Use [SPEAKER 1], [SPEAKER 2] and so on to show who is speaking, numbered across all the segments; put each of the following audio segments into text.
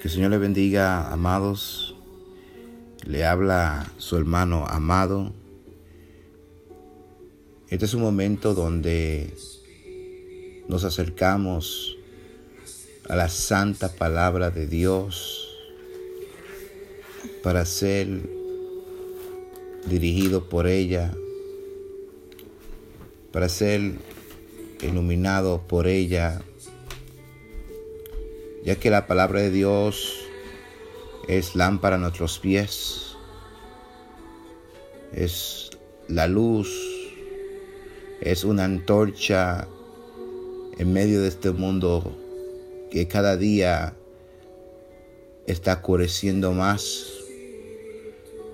[SPEAKER 1] Que el Señor le bendiga, amados. Le habla su hermano amado. Este es un momento donde nos acercamos a la santa palabra de Dios para ser dirigido por ella, para ser iluminado por ella, ya que la palabra de Dios es lámpara a nuestros pies, es la luz, es una antorcha en medio de este mundo que cada día está oscureciendo más.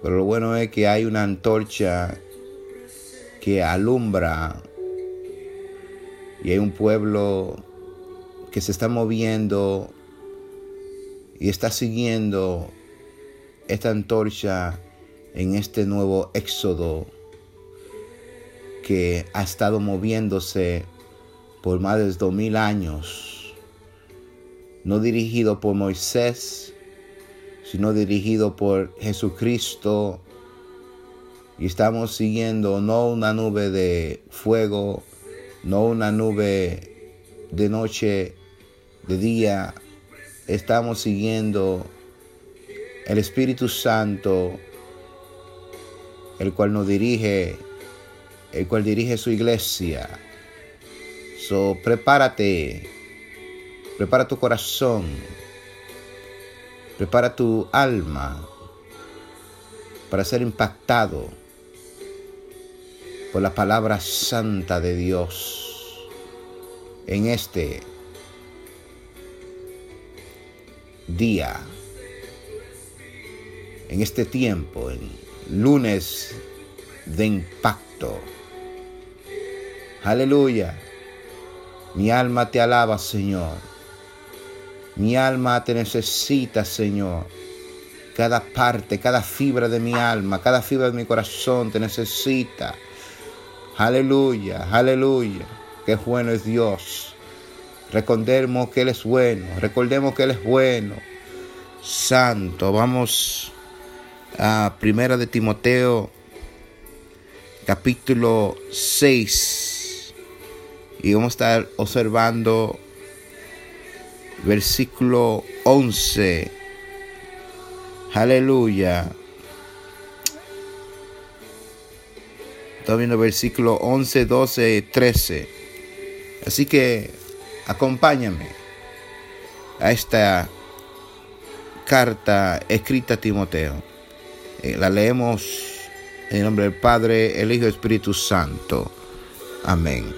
[SPEAKER 1] Pero lo bueno es que hay una antorcha que alumbra y hay un pueblo que se está moviendo y está siguiendo esta antorcha en este nuevo éxodo que ha estado moviéndose por más de dos mil años, no dirigido por Moisés, sino dirigido por Jesucristo. Y estamos siguiendo no una nube de fuego, no una nube de noche, de día. Estamos siguiendo el Espíritu Santo, el cual nos dirige, el cual dirige su iglesia. So, prepárate, prepara tu corazón, prepara tu alma para ser impactado por la palabra santa de Dios en este día, en este tiempo, en lunes de impacto. Aleluya. Mi alma te alaba, Señor. Mi alma te necesita, Señor. Cada parte, cada fibra de mi alma, cada fibra de mi corazón te necesita. Aleluya, aleluya. Qué bueno es Dios. Recordemos que Él es bueno. Recordemos que Él es bueno. Santo. Vamos a Primera de Timoteo, capítulo 6. Y vamos a estar observando versículo 11. Aleluya. Estamos viendo versículo 11, 12, 13. Así que acompáñame a esta carta escrita a Timoteo. Eh, la leemos en el nombre del Padre, el Hijo y el Espíritu Santo. Amén.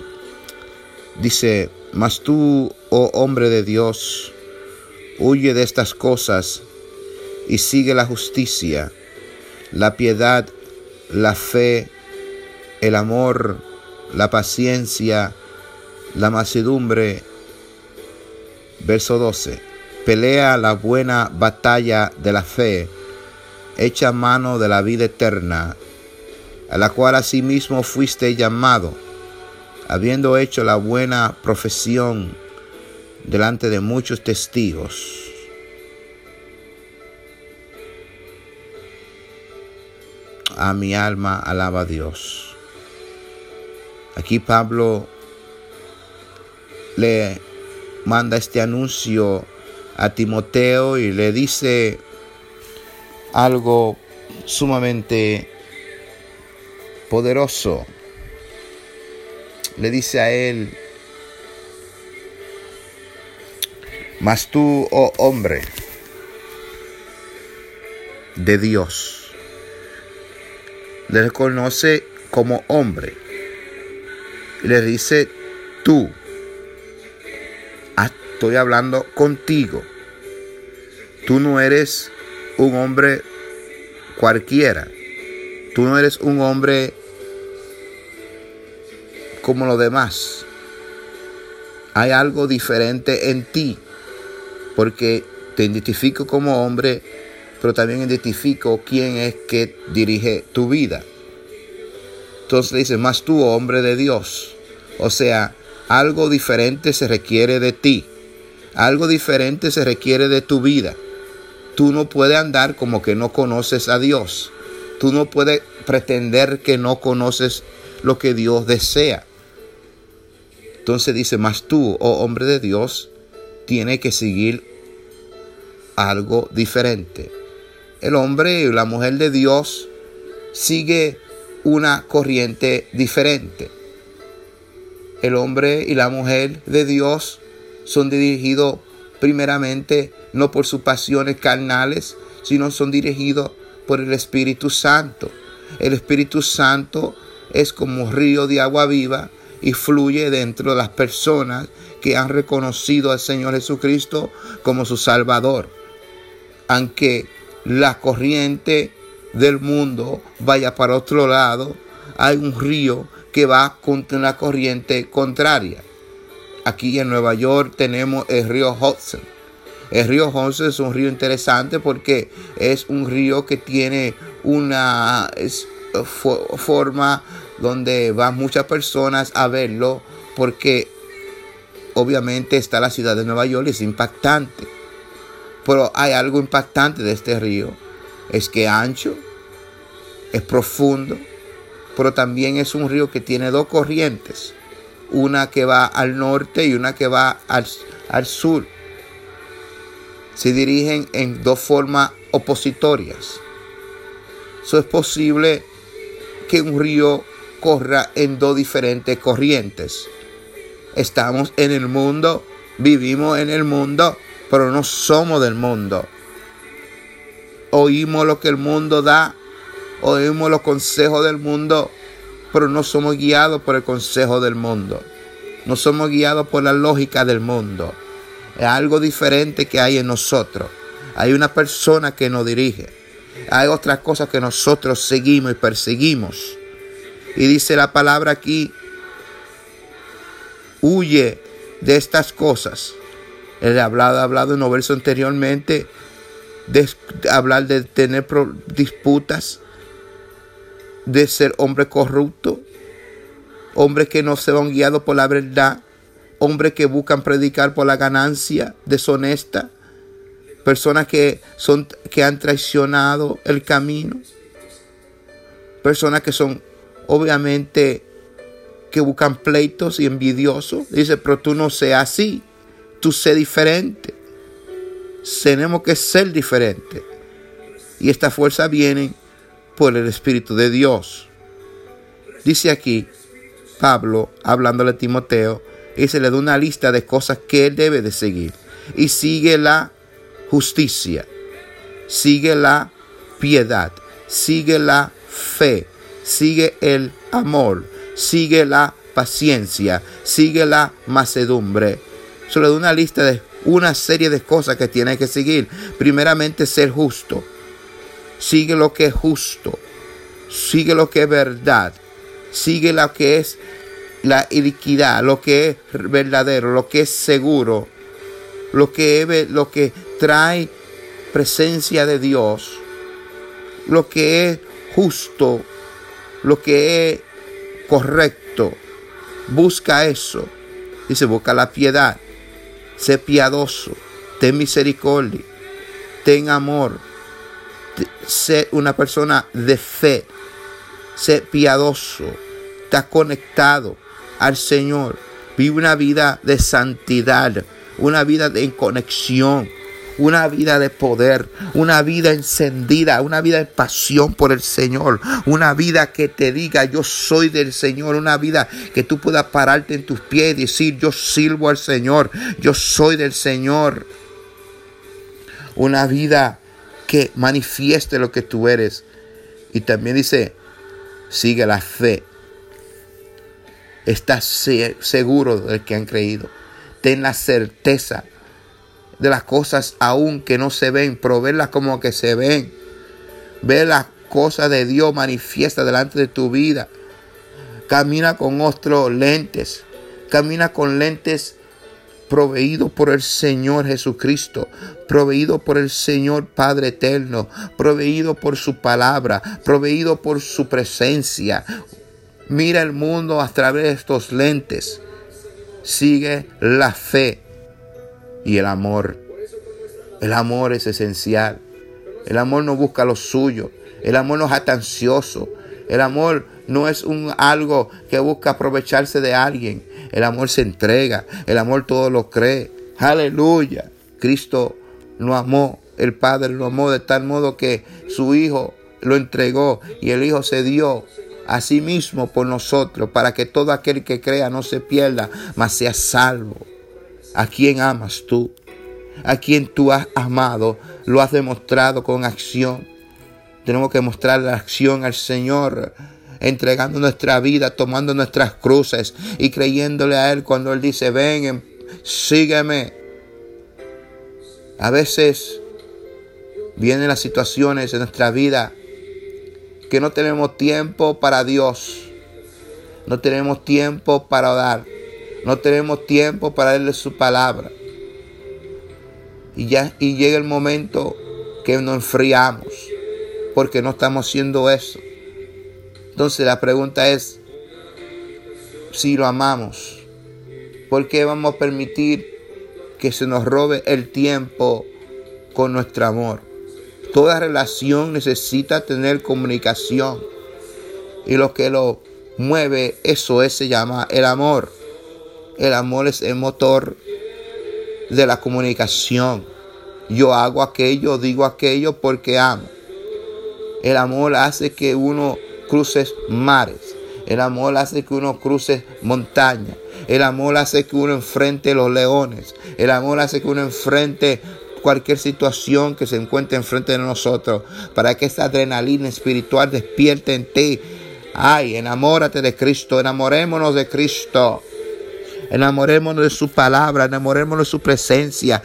[SPEAKER 1] Dice, mas tú, oh hombre de Dios, huye de estas cosas y sigue la justicia, la piedad, la fe, el amor, la paciencia, la mansedumbre. Verso 12. Pelea la buena batalla de la fe, echa mano de la vida eterna, a la cual asimismo fuiste llamado, habiendo hecho la buena profesión delante de muchos testigos. A mi alma alaba a Dios. Aquí Pablo le manda este anuncio a Timoteo y le dice algo sumamente poderoso. Le dice a él, mas tú, oh hombre de Dios, le reconoce como hombre y le dice tú. Estoy hablando contigo. Tú no eres un hombre cualquiera. Tú no eres un hombre como los demás. Hay algo diferente en ti. Porque te identifico como hombre, pero también identifico quién es que dirige tu vida. Entonces dice, más tú, hombre de Dios. O sea, algo diferente se requiere de ti. Algo diferente se requiere de tu vida. Tú no puedes andar como que no conoces a Dios. Tú no puedes pretender que no conoces lo que Dios desea. Entonces dice, más tú, oh hombre de Dios, tiene que seguir algo diferente. El hombre y la mujer de Dios sigue una corriente diferente. El hombre y la mujer de Dios son dirigidos primeramente no por sus pasiones carnales, sino son dirigidos por el Espíritu Santo. El Espíritu Santo es como un río de agua viva y fluye dentro de las personas que han reconocido al Señor Jesucristo como su Salvador. Aunque la corriente del mundo vaya para otro lado, hay un río que va contra una corriente contraria. Aquí en Nueva York tenemos el río Hudson. El río Hudson es un río interesante porque es un río que tiene una forma donde van muchas personas a verlo porque obviamente está la ciudad de Nueva York, es impactante. Pero hay algo impactante de este río, es que ancho, es profundo, pero también es un río que tiene dos corrientes, una que va al norte y una que va al, al sur. Se dirigen en dos formas opositorias. Eso es posible que un río corra en dos diferentes corrientes. Estamos en el mundo, vivimos en el mundo, pero no somos del mundo. Oímos lo que el mundo da, oímos los consejos del mundo, pero no somos guiados por el consejo del mundo. No somos guiados por la lógica del mundo. Es algo diferente que hay en nosotros. Hay una persona que nos dirige. Hay otras cosas que nosotros seguimos y perseguimos. Y dice la palabra aquí, huye de estas cosas. Él ha hablado, ha hablado en un verso anteriormente de, hablar de tener disputas, de ser hombre corrupto, hombres que no se van guiados por la verdad, hombres que buscan predicar por la ganancia deshonesta, personas que, son, que han traicionado el camino, personas que son obviamente que buscan pleitos y envidiosos. Dice, pero tú no seas así, tú sé diferente. Tenemos que ser diferentes. Y esta fuerza viene por el Espíritu de Dios. Dice aquí Pablo, hablándole a Timoteo, y se le da una lista de cosas que él debe de seguir. Y sigue la justicia, sigue la piedad, sigue la fe, sigue el amor, sigue la paciencia, sigue la macedumbre. Solo de una lista de una serie de cosas que tiene que seguir. Primeramente, ser justo. Sigue lo que es justo. Sigue lo que es verdad. Sigue lo que es la iniquidad, lo que es verdadero, lo que es seguro, lo que, es, lo que trae presencia de Dios, lo que es justo, lo que es correcto. Busca eso. Dice, busca la piedad. Sé piadoso. Ten misericordia. Ten amor. Sé una persona de fe. Sé piadoso. Está conectado al Señor. Vive una vida de santidad. Una vida de conexión una vida de poder, una vida encendida, una vida de pasión por el Señor, una vida que te diga yo soy del Señor, una vida que tú puedas pararte en tus pies y decir yo sirvo al Señor, yo soy del Señor. Una vida que manifieste lo que tú eres. Y también dice, sigue la fe. Estás seguro del que han creído. Ten la certeza de las cosas aún que no se ven, pero verlas como que se ven. Ver las cosas de Dios manifiesta delante de tu vida. Camina con otros lentes. Camina con lentes proveídos por el Señor Jesucristo, proveído por el Señor Padre Eterno, proveído por su palabra, proveído por su presencia. Mira el mundo a través de estos lentes. Sigue la fe y el amor. El amor es esencial. El amor no busca lo suyo. El amor no es atancioso. El amor no es un algo que busca aprovecharse de alguien. El amor se entrega. El amor todo lo cree. Aleluya. Cristo lo amó. El Padre lo amó de tal modo que su Hijo lo entregó y el Hijo se dio a sí mismo por nosotros para que todo aquel que crea no se pierda, mas sea salvo. ¿A quién amas tú? ¿A quién tú has amado? Lo has demostrado con acción. Tenemos que mostrar la acción al Señor entregando nuestra vida, tomando nuestras cruces y creyéndole a Él cuando Él dice, ven, sígueme. A veces vienen las situaciones en nuestra vida que no tenemos tiempo para Dios. No tenemos tiempo para orar. No tenemos tiempo para darle su palabra. Y ya y llega el momento que nos enfriamos porque no estamos haciendo eso. Entonces la pregunta es si lo amamos, ¿por qué vamos a permitir que se nos robe el tiempo con nuestro amor? Toda relación necesita tener comunicación. Y lo que lo mueve, eso es, se llama el amor. El amor es el motor de la comunicación. Yo hago aquello, digo aquello porque amo. El amor hace que uno cruce mares. El amor hace que uno cruce montañas. El amor hace que uno enfrente los leones. El amor hace que uno enfrente cualquier situación que se encuentre enfrente de nosotros, para que esa adrenalina espiritual despierte en ti. Ay, enamórate de Cristo, enamorémonos de Cristo. Enamorémonos de su palabra, enamorémonos de su presencia.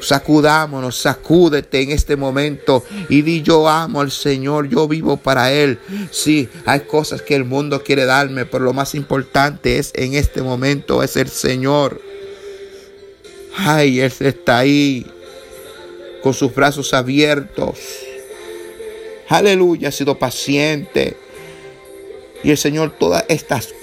[SPEAKER 1] Sacudámonos, sacúdete en este momento y di yo amo al Señor, yo vivo para Él. Sí, hay cosas que el mundo quiere darme, pero lo más importante es en este momento es el Señor. Ay, Él está ahí con sus brazos abiertos. Aleluya, ha sido paciente. Y el Señor, todas estas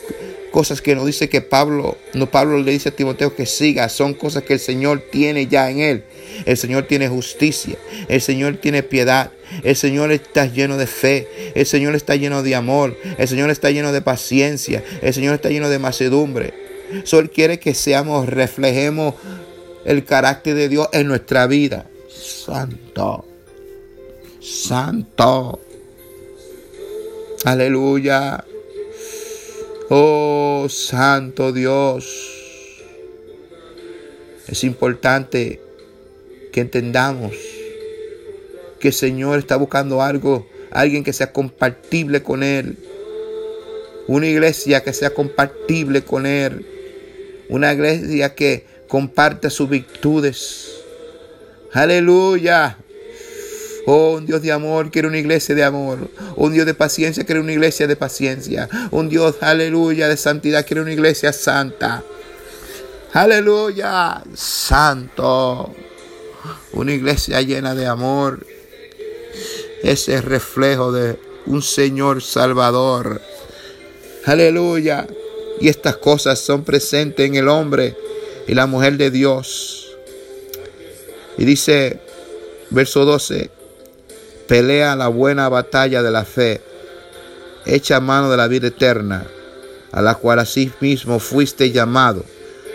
[SPEAKER 1] cosas que nos dice que Pablo, no Pablo le dice a Timoteo que siga, son cosas que el Señor tiene ya en él. El Señor tiene justicia, el Señor tiene piedad, el Señor está lleno de fe, el Señor está lleno de amor, el Señor está lleno de paciencia, el Señor está lleno de macedumbre. Solo quiere que seamos, reflejemos el carácter de Dios en nuestra vida santo, santo. Aleluya. Oh, santo Dios. Es importante que entendamos que el Señor está buscando algo, alguien que sea compatible con Él. Una iglesia que sea compatible con Él. Una iglesia que comparte sus virtudes Aleluya. Oh, un Dios de amor quiere una iglesia de amor. Un Dios de paciencia quiere una iglesia de paciencia. Un Dios, aleluya, de santidad quiere una iglesia santa. Aleluya, santo. Una iglesia llena de amor. Ese reflejo de un Señor Salvador. Aleluya. Y estas cosas son presentes en el hombre y la mujer de Dios. Y dice, verso 12, pelea la buena batalla de la fe, echa mano de la vida eterna, a la cual mismo fuiste llamado,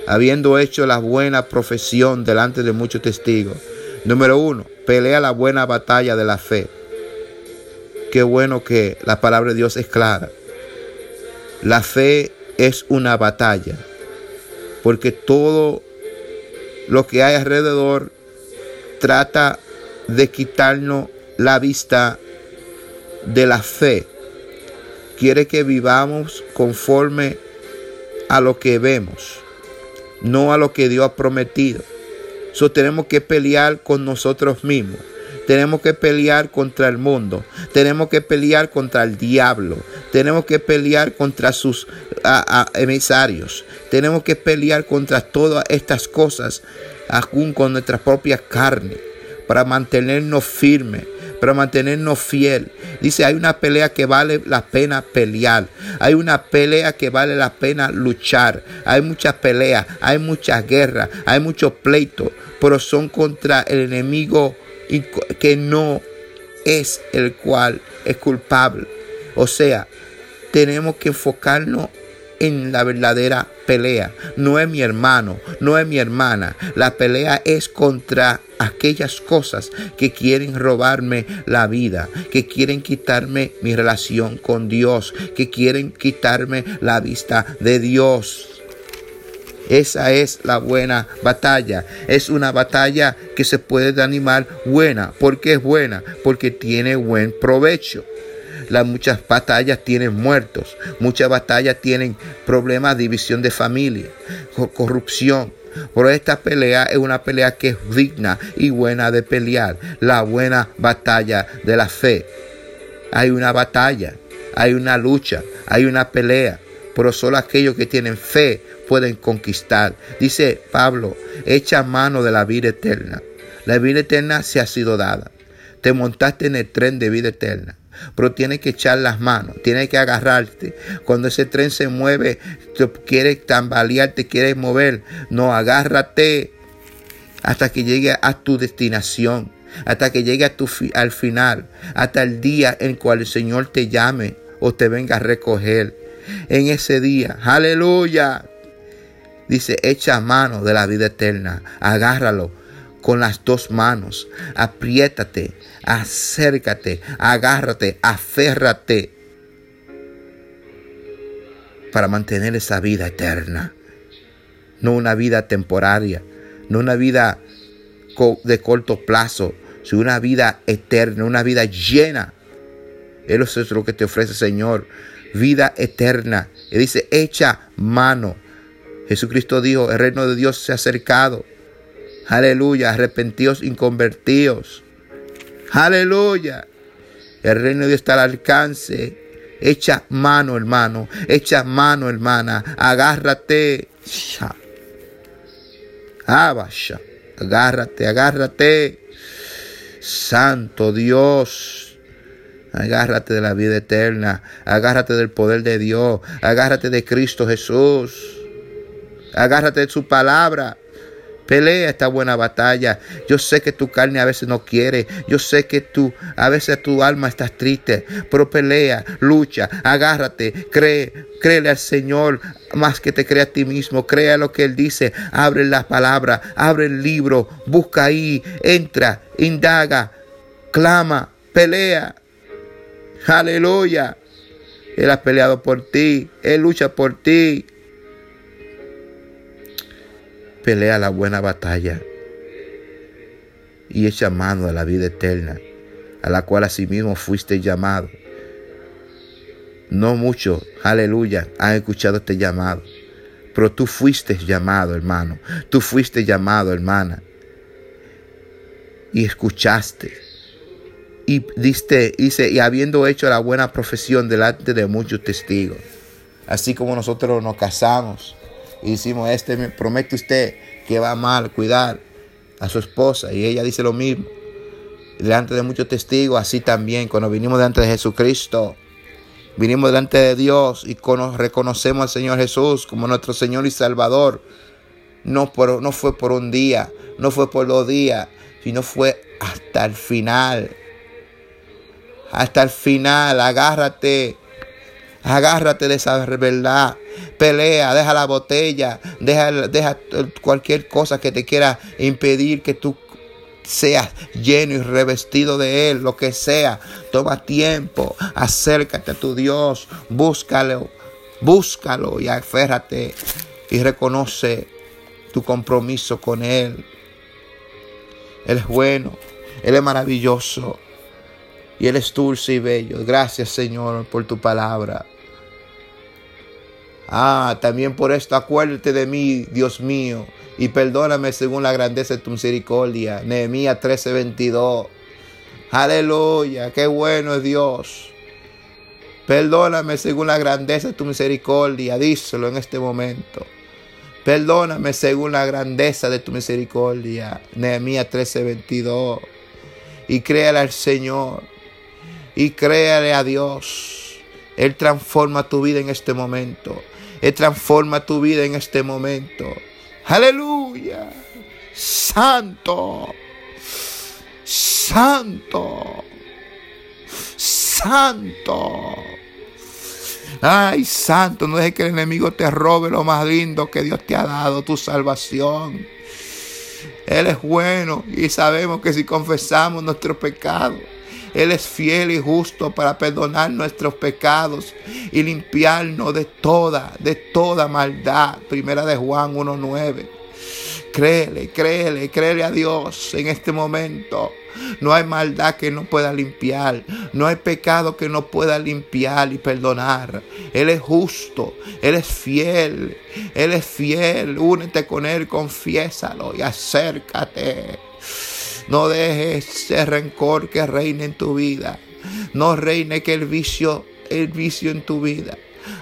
[SPEAKER 1] habiendo hecho la buena profesión delante de muchos testigos. Número uno, pelea la buena batalla de la fe. Qué bueno que la palabra de Dios es clara. La fe es una batalla, porque todo lo que hay alrededor trata de quitarnos la vista de la fe. Quiere que vivamos conforme a lo que vemos, no a lo que Dios ha prometido. So, tenemos que pelear con nosotros mismos. Tenemos que pelear contra el mundo. Tenemos que pelear contra el diablo. Tenemos que pelear contra sus emisarios. Tenemos que pelear contra todas estas cosas aún con nuestra propia carne, para mantenernos firmes, para mantenernos fiel. Dice, hay una pelea que vale la pena pelear. Hay una pelea que vale la pena luchar. Hay muchas peleas, hay muchas guerras, hay muchos pleitos, pero son contra el enemigo que no es el cual es culpable. O sea, tenemos que enfocarnos en la verdadera pelea. No es mi hermano, no es mi hermana. La pelea es contra aquellas cosas que quieren robarme la vida, que quieren quitarme mi relación con Dios, que quieren quitarme la vista de Dios. Esa es la buena batalla. Es una batalla que se puede animar buena. ¿Por qué es buena? Porque tiene buen provecho. Las muchas batallas tienen muertos, muchas batallas tienen problemas, división de familia, corrupción. Pero esta pelea es una pelea que es digna y buena de pelear. La buena batalla de la fe. Hay una batalla, hay una lucha, hay una pelea. Pero solo aquellos que tienen fe pueden conquistar. Dice Pablo, echa mano de la vida eterna. La vida eterna se ha sido dada. Te montaste en el tren de vida eterna pero tienes que echar las manos, tienes que agarrarte. Cuando ese tren se mueve, te quieres tambalear, te quieres mover, no, agárrate hasta que llegue a tu destinación, hasta que llegue a tu al final, hasta el día en cual el Señor te llame o te venga a recoger. En ese día, aleluya. Dice, echa mano de la vida eterna, agárralo con las dos manos, apriétate, acércate, agárrate, aférrate para mantener esa vida eterna. No una vida temporaria, no una vida de corto plazo, sino una vida eterna, una vida llena. Eso es lo que te ofrece Señor, vida eterna. Y dice, echa mano. Jesucristo dijo, el reino de Dios se ha acercado. Aleluya, arrepentidos, inconvertidos. Aleluya. El reino de Dios está al alcance. Echa mano, hermano. Echa mano, hermana. Agárrate. Agárrate, agárrate. Santo Dios. Agárrate de la vida eterna. Agárrate del poder de Dios. Agárrate de Cristo Jesús. Agárrate de su palabra. Pelea esta buena batalla. Yo sé que tu carne a veces no quiere. Yo sé que tú, a veces tu alma está triste. Pero pelea, lucha, agárrate, cree, créele al Señor más que te crea a ti mismo. Crea lo que Él dice. Abre la palabra, abre el libro, busca ahí, entra, indaga, clama, pelea. Aleluya. Él ha peleado por ti. Él lucha por ti pelea la buena batalla y echa mano a la vida eterna, a la cual asimismo fuiste llamado. No muchos, aleluya, han escuchado este llamado, pero tú fuiste llamado, hermano, tú fuiste llamado, hermana, y escuchaste. Y diste, y habiendo hecho la buena profesión delante de muchos testigos, así como nosotros nos casamos, hicimos este, me promete usted que va mal cuidar a su esposa y ella dice lo mismo. Delante de muchos testigos, así también cuando vinimos delante de Jesucristo, vinimos delante de Dios y reconocemos al Señor Jesús como nuestro Señor y Salvador. No, por, no fue por un día, no fue por dos días, sino fue hasta el final. Hasta el final, agárrate Agárrate de esa verdad. Pelea, deja la botella, deja, deja cualquier cosa que te quiera impedir que tú seas lleno y revestido de Él, lo que sea. Toma tiempo, acércate a tu Dios, búscalo, búscalo y aférrate y reconoce tu compromiso con Él. Él es bueno, Él es maravilloso y Él es dulce y bello. Gracias Señor por tu palabra. Ah, también por esto acuérdate de mí, Dios mío, y perdóname según la grandeza de tu misericordia. Nehemías 13:22. Aleluya, qué bueno es Dios. Perdóname según la grandeza de tu misericordia. Díselo en este momento. Perdóname según la grandeza de tu misericordia. Nehemías 13:22. Y créale al Señor y créale a Dios. Él transforma tu vida en este momento. Él transforma tu vida en este momento. Aleluya. Santo. Santo. santo. Ay, santo, no dejes que el enemigo te robe lo más lindo que Dios te ha dado, tu salvación. Él es bueno y sabemos que si confesamos nuestros pecados, Él es fiel y justo para perdonar nuestros pecados y limpiarnos de toda, de toda maldad. Primera de Juan 1.9. Créele, créele, créele a Dios en este momento. No hay maldad que no pueda limpiar. No hay pecado que no pueda limpiar y perdonar. Él es justo. Él es fiel. Él es fiel. Únete con Él, confiésalo y acércate. No dejes ese rencor que reine en tu vida. No reine que el vicio, el vicio en tu vida.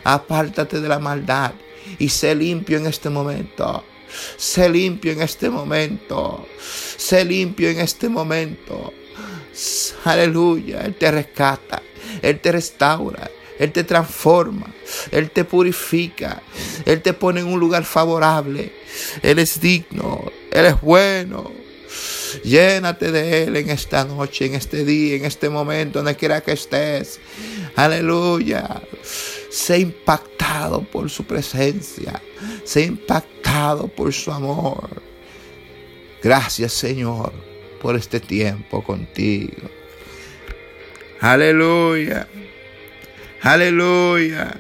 [SPEAKER 1] Apártate de la maldad y sé limpio en este momento. Sé limpio en este momento. Sé limpio en este momento. Aleluya. Él te rescata. Él te restaura. Él te transforma. Él te purifica. Él te pone en un lugar favorable. Él es digno. Él es bueno. Llénate de Él en esta noche, en este día, en este momento, donde quiera que estés. Aleluya. Sé impactado por su presencia. Sé impactado por su amor. Gracias Señor por este tiempo contigo. Aleluya. Aleluya.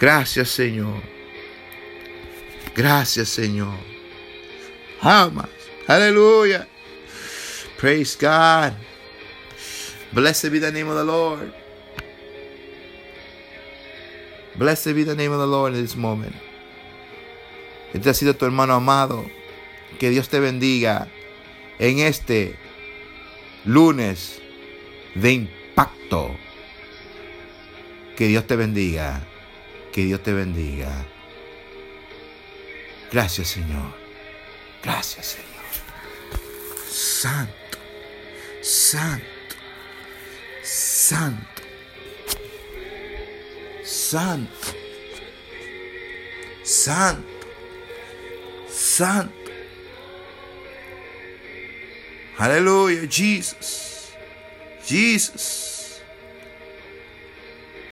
[SPEAKER 1] Gracias Señor. Gracias Señor. Jamás. Aleluya. Praise God. Blessed be the name of the Lord. Blessed be the name of the Lord in this moment. Este ha sido tu hermano amado. Que Dios te bendiga en este lunes de impacto. Que Dios te bendiga. Que Dios te bendiga. Gracias Señor. Gracias Señor. Santo. Santo. Santo. Santo. Santo. Santo. Hallelujah, Jesus. Jesus.